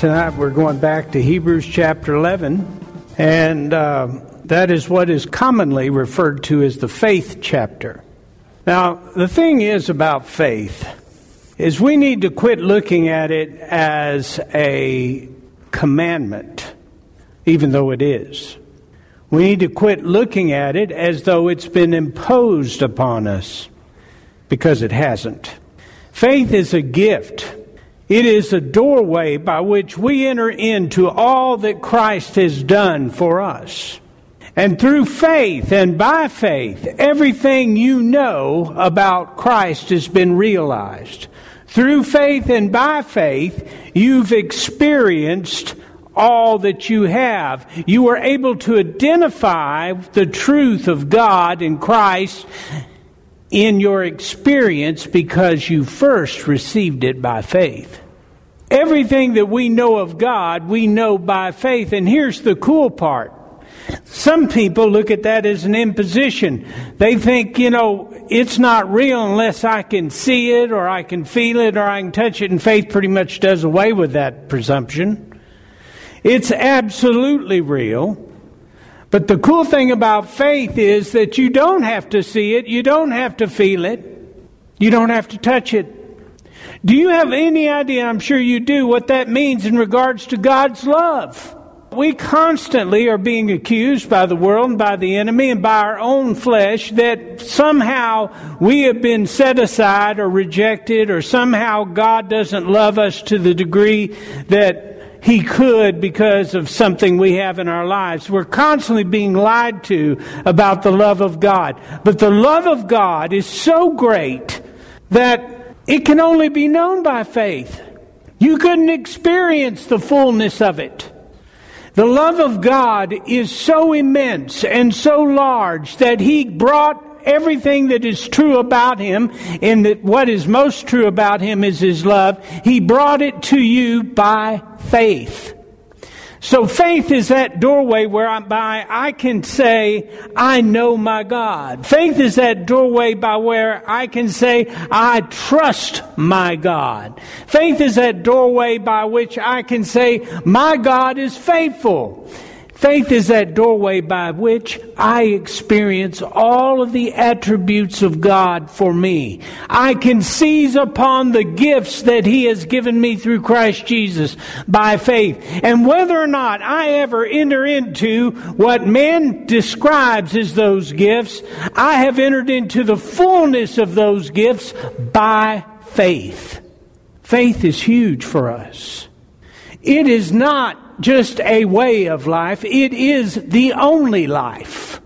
Tonight we're going back to Hebrews chapter 11, and uh, that is what is commonly referred to as the faith chapter. Now, the thing is about faith is we need to quit looking at it as a commandment, even though it is. We need to quit looking at it as though it's been imposed upon us, because it hasn't. Faith is a gift. It is a doorway by which we enter into all that Christ has done for us. And through faith and by faith, everything you know about Christ has been realized. Through faith and by faith, you've experienced all that you have. You are able to identify the truth of God in Christ in your experience because you first received it by faith. Everything that we know of God, we know by faith. And here's the cool part. Some people look at that as an imposition. They think, you know, it's not real unless I can see it or I can feel it or I can touch it, and faith pretty much does away with that presumption. It's absolutely real. But the cool thing about faith is that you don't have to see it, you don't have to feel it, you don't have to touch it. Do you have any idea, I'm sure you do, what that means in regards to God's love? We constantly are being accused by the world and by the enemy and by our own flesh that somehow we have been set aside or rejected or somehow God doesn't love us to the degree that he could because of something we have in our lives. We're constantly being lied to about the love of God. But the love of God is so great that it can only be known by faith. You couldn't experience the fullness of it. The love of God is so immense and so large that He brought everything that is true about him, and that what is most true about him is his love, he brought it to you by faith. So faith is that doorway whereby I can say, I know my God. Faith is that doorway by where I can say, I trust my God. Faith is that doorway by which I can say, my God is faithful. Faith is that doorway by which I experience all of the attributes of God for me. I can seize upon the gifts that He has given me through Christ Jesus by faith. And whether or not I ever enter into what man describes as those gifts, I have entered into the fullness of those gifts by faith. Faith is huge for us. It is not just a way of life, it is the only life.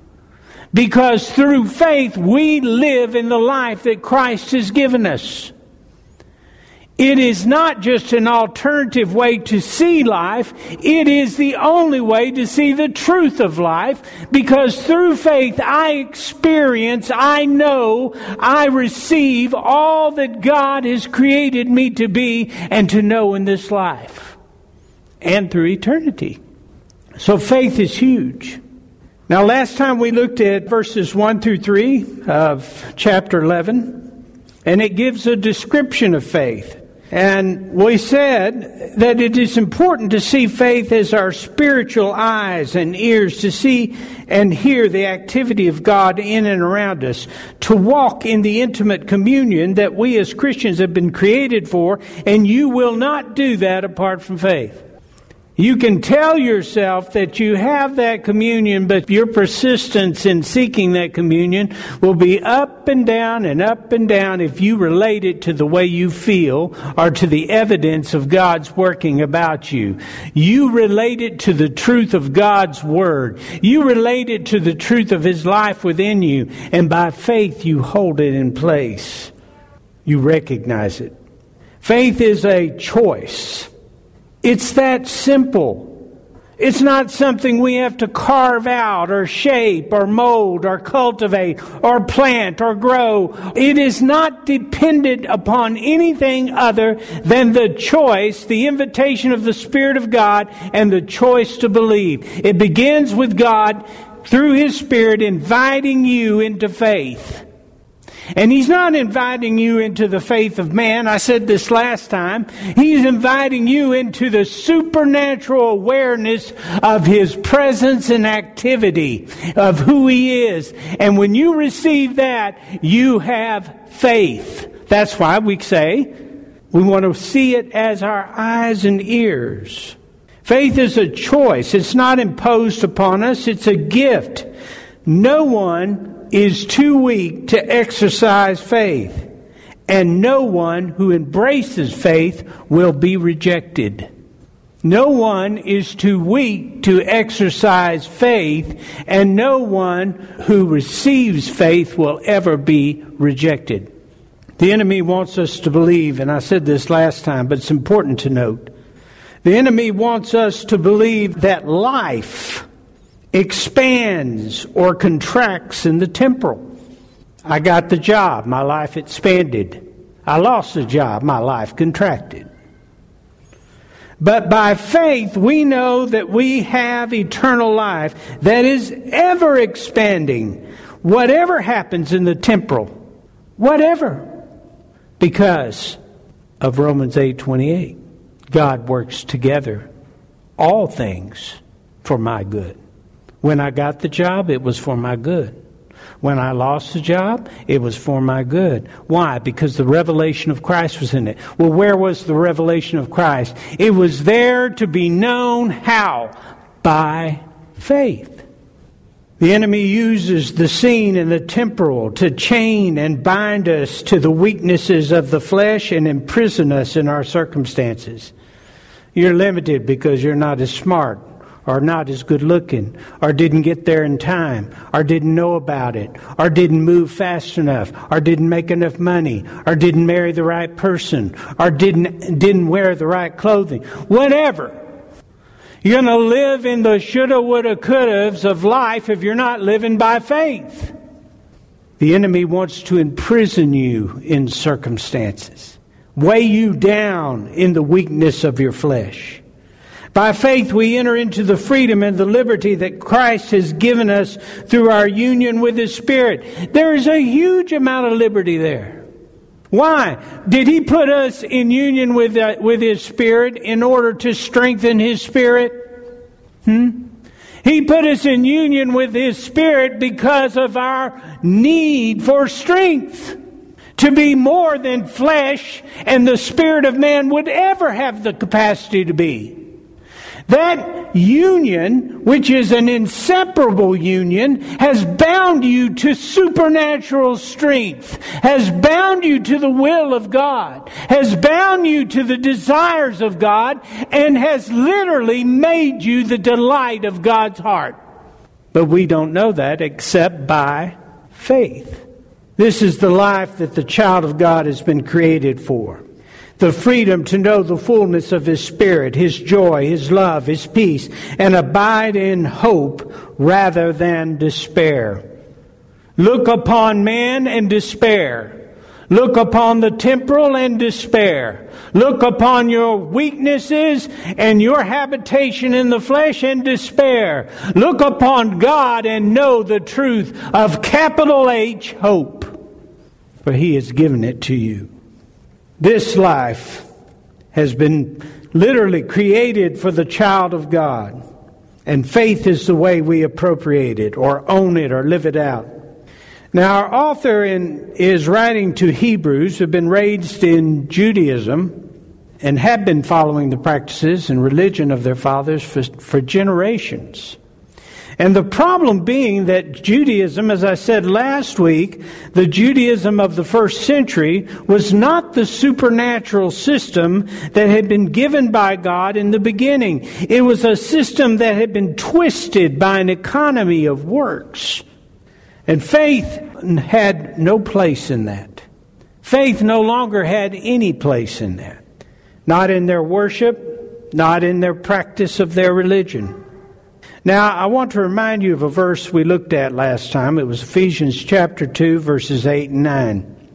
Because through faith we live in the life that Christ has given us. It is not just an alternative way to see life, it is the only way to see the truth of life because through faith I experience, I know, I receive all that God has created me to be and to know in this life and through eternity. So faith is huge. Now, last time we looked at verses 1 through 3 of chapter 11, and it gives a description of faith. And we said that it is important to see faith as our spiritual eyes and ears to see and hear the activity of God in and around us, to walk in the intimate communion that we as Christians have been created for, and you will not do that apart from faith. You can tell yourself that you have that communion, but your persistence in seeking that communion will be up and down and up and down if you relate it to the way you feel or to the evidence of God's working about you. You relate it to the truth of God's Word. You relate it to the truth of His life within you, and by faith you hold it in place. You recognize it. Faith is a choice. It's that simple. It's not something we have to carve out or shape or mold or cultivate or plant or grow. It is not dependent upon anything other than the choice, the invitation of the Spirit of God and the choice to believe. It begins with God through His Spirit inviting you into faith. And he's not inviting you into the faith of man. I said this last time. He's inviting you into the supernatural awareness of his presence and activity, of who he is. And when you receive that, you have faith. That's why we say we want to see it as our eyes and ears. Faith is a choice. It's not imposed upon us. It's a gift. No one is too weak to exercise faith, and no one who embraces faith will be rejected. No one is too weak to exercise faith, and no one who receives faith will ever be rejected. The enemy wants us to believe, and I said this last time, but it's important to note. The enemy wants us to believe that life expands or contracts in the temporal. I got the job, my life expanded. I lost the job, my life contracted. But by faith, we know that we have eternal life that is ever expanding, whatever happens in the temporal, whatever, because of Romans 8 28. God works together all things for my good. When I got the job, it was for my good. When I lost the job, it was for my good. Why? Because the revelation of Christ was in it. Well, where was the revelation of Christ? It was there to be known how? By faith. The enemy uses the seen and the temporal to chain and bind us to the weaknesses of the flesh and imprison us in our circumstances. You're limited because you're not as smart or not as good looking, or didn't get there in time, or didn't know about it, or didn't move fast enough, or didn't make enough money, or didn't marry the right person, or didn't, didn't wear the right clothing. Whatever. You're going to live in the shoulda, woulda, couldas of life if you're not living by faith. The enemy wants to imprison you in circumstances, weigh you down in the weakness of your flesh. By faith, we enter into the freedom and the liberty that Christ has given us through our union with His Spirit. There is a huge amount of liberty there. Why? Did He put us in union with, uh, with His Spirit in order to strengthen His Spirit? Hmm? He put us in union with His Spirit because of our need for strength to be more than flesh and the spirit of man would ever have the capacity to be. That union, which is an inseparable union, has bound you to supernatural strength, has bound you to the will of God, has bound you to the desires of God, and has literally made you the delight of God's heart. But we don't know that except by faith. This is the life that the child of God has been created for the freedom to know the fullness of His Spirit, His joy, His love, His peace, and abide in hope rather than despair. Look upon man and despair. Look upon the temporal and despair. Look upon your weaknesses and your habitation in the flesh and despair. Look upon God and know the truth of capital H hope. for He has given it to you. This life has been literally created for the child of God, and faith is the way we appropriate it, or own it, or live it out. Now, our author in, is writing to Hebrews who have been raised in Judaism and have been following the practices and religion of their fathers for, for generations. And the problem being that Judaism, as I said last week, the Judaism of the first century was not the supernatural system that had been given by God in the beginning. It was a system that had been twisted by an economy of works. And faith had no place in that. Faith no longer had any place in that. Not in their worship, not in their practice of their religion. Now, I want to remind you of a verse we looked at last time. It was Ephesians chapter 2, verses 8 and 9.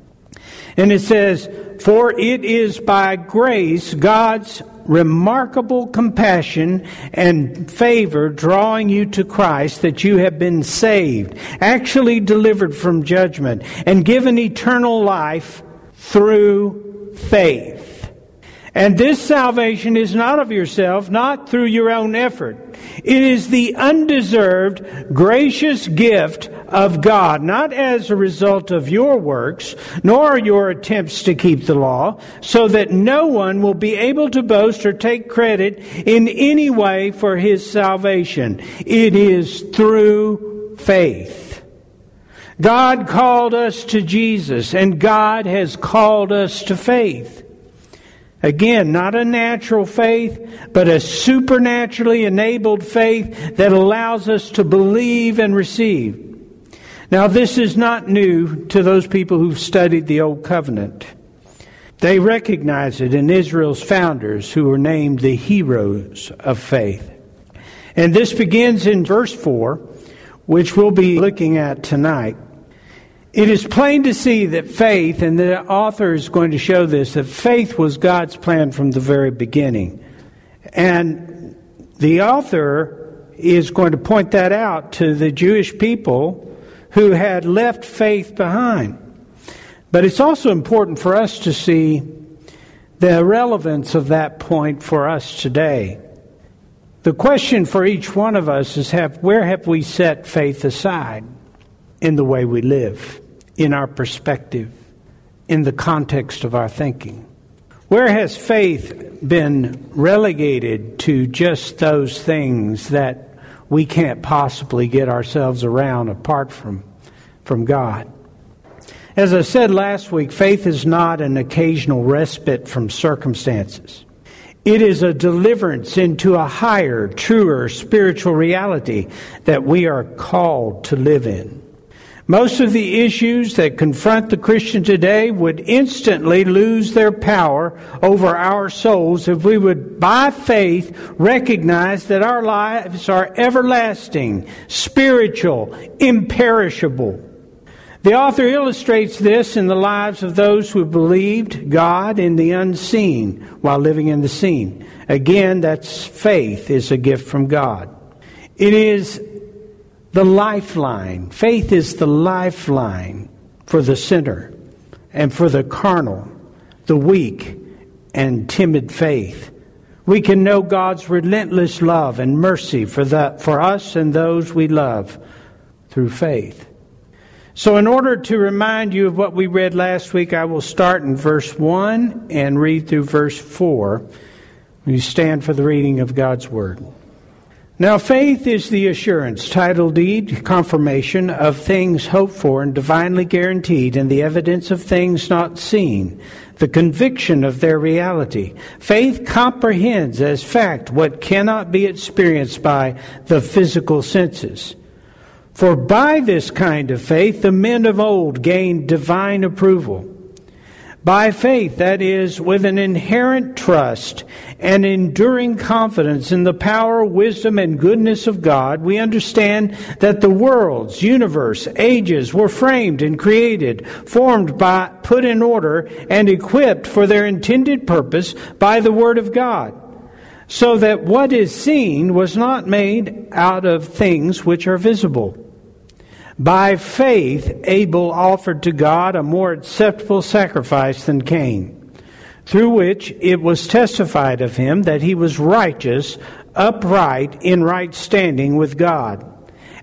And it says, For it is by grace, God's remarkable compassion and favor drawing you to Christ that you have been saved, actually delivered from judgment, and given eternal life through faith. And this salvation is not of yourself, not through your own effort. It is the undeserved, gracious gift of God, not as a result of your works, nor your attempts to keep the law, so that no one will be able to boast or take credit in any way for his salvation. It is through faith. God called us to Jesus, and God has called us to faith. Again, not a natural faith, but a supernaturally enabled faith that allows us to believe and receive. Now, this is not new to those people who've studied the Old Covenant. They recognize it in Israel's founders who were named the heroes of faith. And this begins in verse 4, which we'll be looking at tonight. It is plain to see that faith, and the author is going to show this, that faith was God's plan from the very beginning. And the author is going to point that out to the Jewish people who had left faith behind. But it's also important for us to see the relevance of that point for us today. The question for each one of us is have, where have we set faith aside? In the way we live, in our perspective, in the context of our thinking. Where has faith been relegated to just those things that we can't possibly get ourselves around apart from, from God? As I said last week, faith is not an occasional respite from circumstances. It is a deliverance into a higher, truer spiritual reality that we are called to live in. Most of the issues that confront the Christian today would instantly lose their power over our souls if we would, by faith, recognize that our lives are everlasting, spiritual, imperishable. The author illustrates this in the lives of those who believed God in the unseen while living in the seen. Again, that's faith is a gift from God. It is the lifeline. Faith is the lifeline for the sinner and for the carnal, the weak, and timid faith. We can know God's relentless love and mercy for, the, for us and those we love through faith. So, in order to remind you of what we read last week, I will start in verse 1 and read through verse 4. You stand for the reading of God's Word. Now, faith is the assurance, title deed, confirmation of things hoped for and divinely guaranteed, and the evidence of things not seen, the conviction of their reality. Faith comprehends as fact what cannot be experienced by the physical senses. For by this kind of faith, the men of old gained divine approval. By faith, that is, with an inherent trust and enduring confidence in the power, wisdom, and goodness of God, we understand that the worlds, universe, ages were framed and created, formed by, put in order, and equipped for their intended purpose by the Word of God. So that what is seen was not made out of things which are visible. By faith, Abel offered to God a more acceptable sacrifice than Cain, through which it was testified of him that he was righteous, upright, in right standing with God.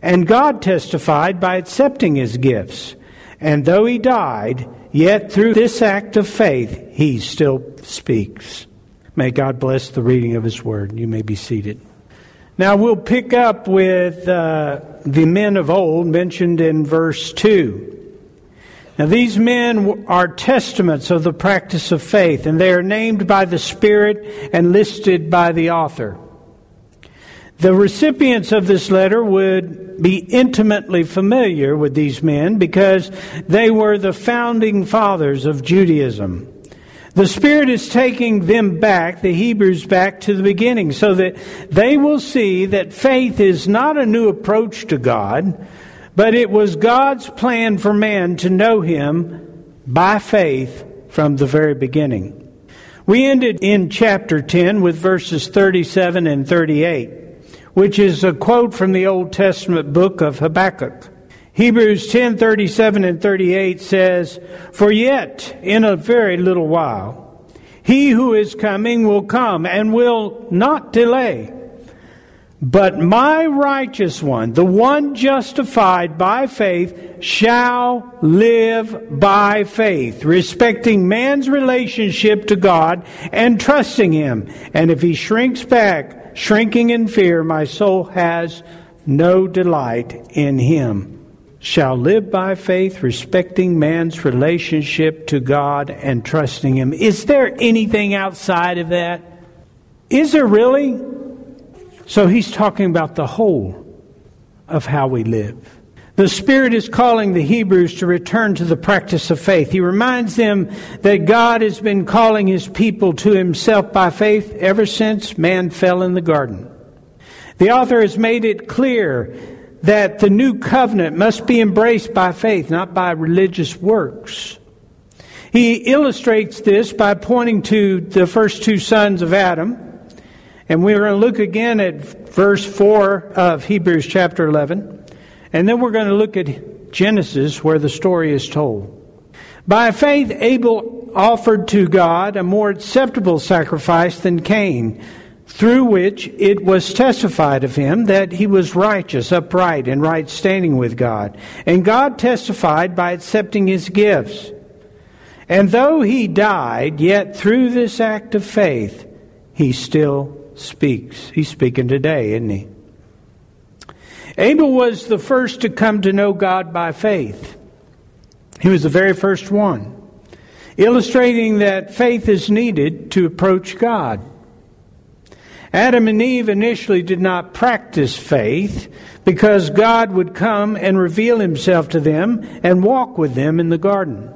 And God testified by accepting his gifts. And though he died, yet through this act of faith, he still speaks. May God bless the reading of his word. You may be seated. Now we'll pick up with uh, the men of old mentioned in verse 2. Now these men are testaments of the practice of faith, and they are named by the Spirit and listed by the author. The recipients of this letter would be intimately familiar with these men because they were the founding fathers of Judaism. The Spirit is taking them back, the Hebrews back to the beginning, so that they will see that faith is not a new approach to God, but it was God's plan for man to know Him by faith from the very beginning. We ended in chapter 10 with verses 37 and 38, which is a quote from the Old Testament book of Habakkuk. Hebrews 10:37 and 38 says, "For yet in a very little while he who is coming will come and will not delay. But my righteous one, the one justified by faith, shall live by faith, respecting man's relationship to God and trusting him. And if he shrinks back, shrinking in fear, my soul has no delight in him." Shall live by faith, respecting man's relationship to God and trusting Him. Is there anything outside of that? Is there really? So he's talking about the whole of how we live. The Spirit is calling the Hebrews to return to the practice of faith. He reminds them that God has been calling His people to Himself by faith ever since man fell in the garden. The author has made it clear that the new covenant must be embraced by faith, not by religious works. He illustrates this by pointing to the first two sons of Adam. And we're going to look again at verse 4 of Hebrews chapter 11. And then we're going to look at Genesis where the story is told. By faith, Abel offered to God a more acceptable sacrifice than Cain through which it was testified of him that he was righteous, upright, and right standing with God. And God testified by accepting his gifts. And though he died, yet through this act of faith, he still speaks. He's speaking today, isn't he? Abel was the first to come to know God by faith. He was the very first one, illustrating that faith is needed to approach God. Adam and Eve initially did not practice faith because God would come and reveal himself to them and walk with them in the garden.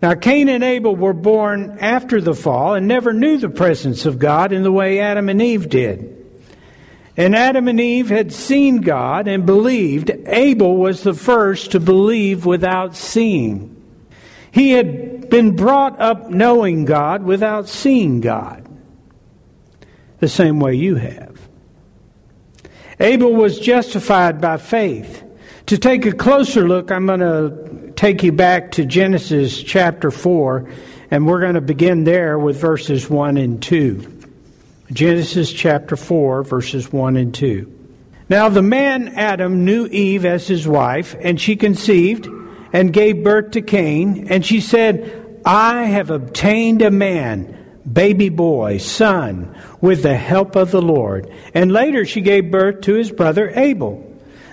Now, Cain and Abel were born after the fall and never knew the presence of God in the way Adam and Eve did. And Adam and Eve had seen God and believed. Abel was the first to believe without seeing. He had been brought up knowing God without seeing God the same way you have. Abel was justified by faith. To take a closer look, I'm going to take you back to Genesis chapter 4, and we're going to begin there with verses 1 and 2. Genesis chapter 4, verses 1 and 2. Now the man Adam knew Eve as his wife, and she conceived and gave birth to Cain, and she said, I have obtained a man baby boy, son, with the help of the Lord. And later she gave birth to his brother Abel.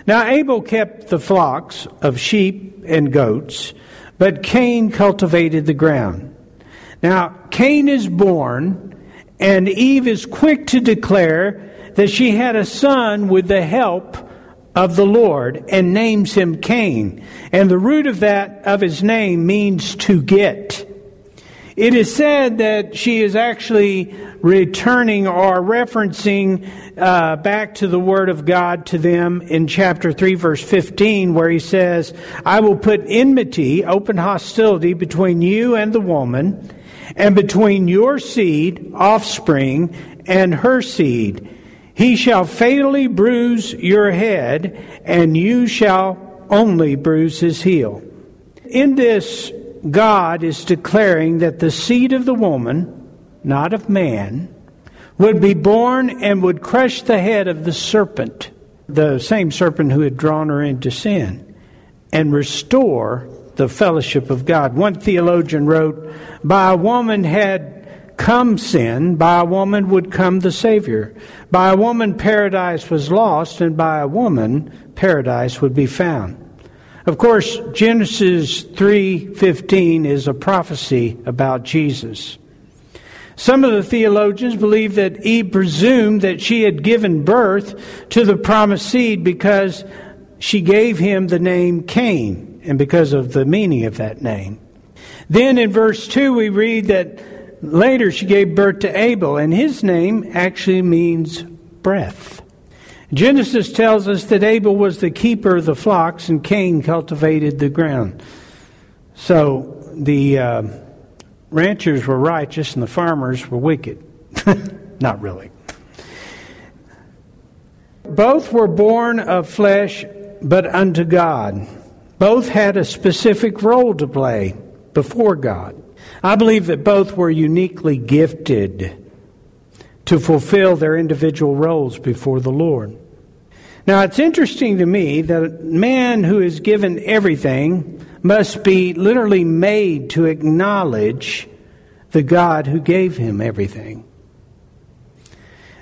Now Abel kept the flocks of sheep and goats, but Cain cultivated the ground. Now Cain is born, and Eve is quick to declare that she had a son with the help of the Lord and names him Cain. And the root of that of his name means to get. It is said that she is actually returning or referencing uh, back to the Word of God to them in chapter 3, verse 15, where he says, I will put enmity, open hostility between you and the woman, and between your seed, offspring, and her seed. He shall fatally bruise your head, and you shall only bruise his heel. In this, God is declaring that the seed of the woman, not of man, would be born and would crush the head of the serpent, the same serpent who had drawn her into sin, and restore the fellowship of God. One theologian wrote, By a woman had come sin, by a woman would come the Savior. By a woman, paradise was lost, and by a woman, paradise would be found. Of course, Genesis 3:15 is a prophecy about Jesus. Some of the theologians believe that Eve presumed that she had given birth to the promised seed because she gave him the name Cain and because of the meaning of that name. Then in verse 2 we read that later she gave birth to Abel and his name actually means breath. Genesis tells us that Abel was the keeper of the flocks and Cain cultivated the ground. So the uh, ranchers were righteous and the farmers were wicked. Not really. Both were born of flesh, but unto God. Both had a specific role to play before God. I believe that both were uniquely gifted to fulfill their individual roles before the Lord. Now, it's interesting to me that a man who is given everything must be literally made to acknowledge the God who gave him everything.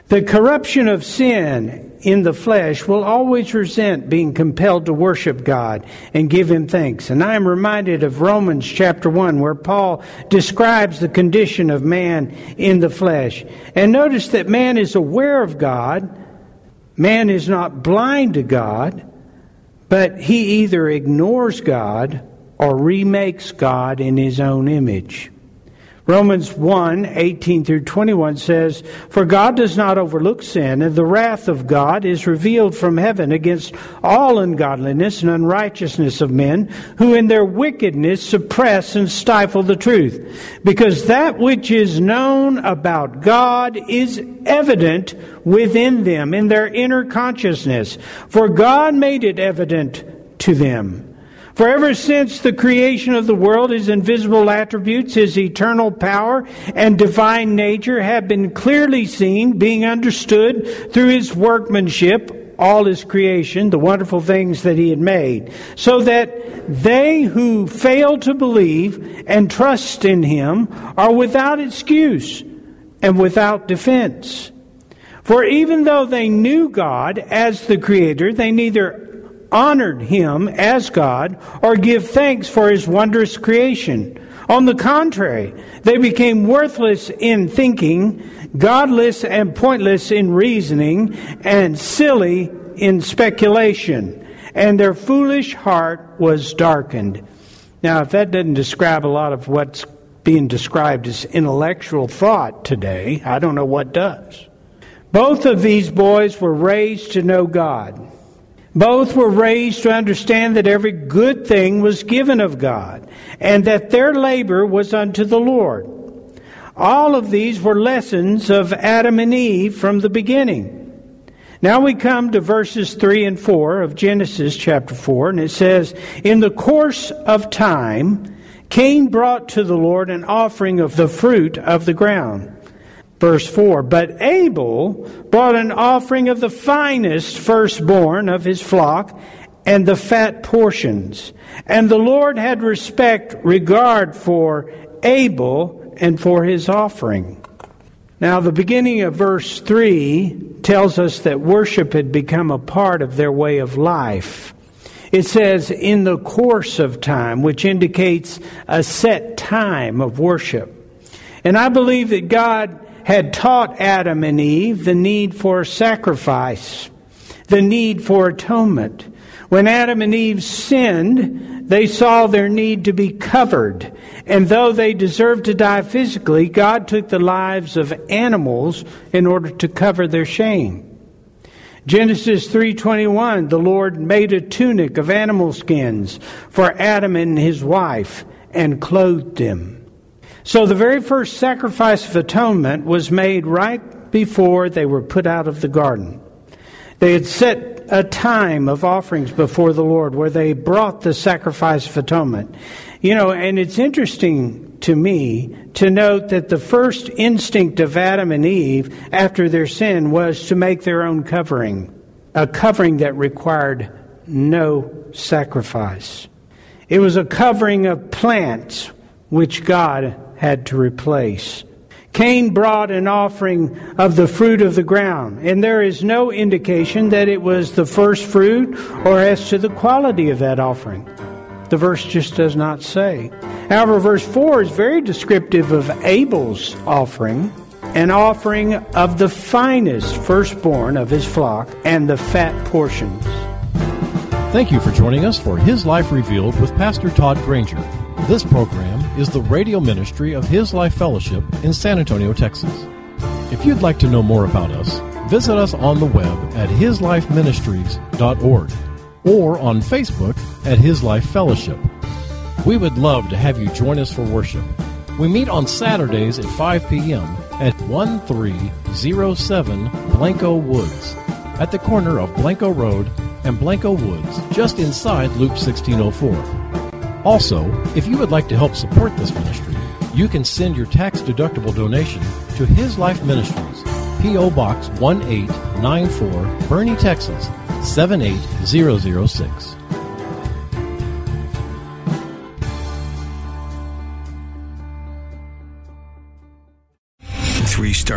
The corruption of sin in the flesh will always resent being compelled to worship God and give Him thanks. And I am reminded of Romans chapter 1, where Paul describes the condition of man in the flesh. And notice that man is aware of God, man is not blind to God, but he either ignores God or remakes God in his own image. Romans 1 18 through 21 says, For God does not overlook sin, and the wrath of God is revealed from heaven against all ungodliness and unrighteousness of men, who in their wickedness suppress and stifle the truth. Because that which is known about God is evident within them, in their inner consciousness. For God made it evident to them. For ever since the creation of the world, his invisible attributes, his eternal power and divine nature have been clearly seen, being understood through his workmanship, all his creation, the wonderful things that he had made, so that they who fail to believe and trust in him are without excuse and without defense. For even though they knew God as the Creator, they neither honored him as God or give thanks for his wondrous creation. On the contrary, they became worthless in thinking, godless and pointless in reasoning, and silly in speculation. And their foolish heart was darkened. Now, if that doesn't describe a lot of what's being described as intellectual thought today, I don't know what does. Both of these boys were raised to know God. Both were raised to understand that every good thing was given of God, and that their labor was unto the Lord. All of these were lessons of Adam and Eve from the beginning. Now we come to verses 3 and 4 of Genesis chapter 4, and it says, In the course of time, Cain brought to the Lord an offering of the fruit of the ground. Verse 4 But Abel brought an offering of the finest firstborn of his flock and the fat portions. And the Lord had respect, regard for Abel and for his offering. Now, the beginning of verse 3 tells us that worship had become a part of their way of life. It says, in the course of time, which indicates a set time of worship. And I believe that God had taught Adam and Eve the need for sacrifice, the need for atonement. When Adam and Eve sinned, they saw their need to be covered. And though they deserved to die physically, God took the lives of animals in order to cover their shame. Genesis 3:21 the Lord made a tunic of animal skins for Adam and his wife and clothed them. So the very first sacrifice of atonement was made right before they were put out of the garden. They had set a time of offerings before the Lord where they brought the sacrifice of atonement. You know, and it's interesting to me to note that the first instinct of Adam and Eve after their sin was to make their own covering, a covering that required no sacrifice. It was a covering of plants which God had to replace. Cain brought an offering of the fruit of the ground, and there is no indication that it was the first fruit or as to the quality of that offering. The verse just does not say. However, verse 4 is very descriptive of Abel's offering, an offering of the finest firstborn of his flock and the fat portions. Thank you for joining us for His Life Revealed with Pastor Todd Granger. This program is the radio ministry of His Life Fellowship in San Antonio, Texas. If you'd like to know more about us, visit us on the web at hislifeministries.org or on Facebook at His Life Fellowship. We would love to have you join us for worship. We meet on Saturdays at 5 p.m. at 1307 Blanco Woods at the corner of Blanco Road and Blanco Woods, just inside Loop 1604. Also, if you would like to help support this ministry, you can send your tax deductible donation to His Life Ministries, P.O. Box 1894, Boerne, Texas 78006.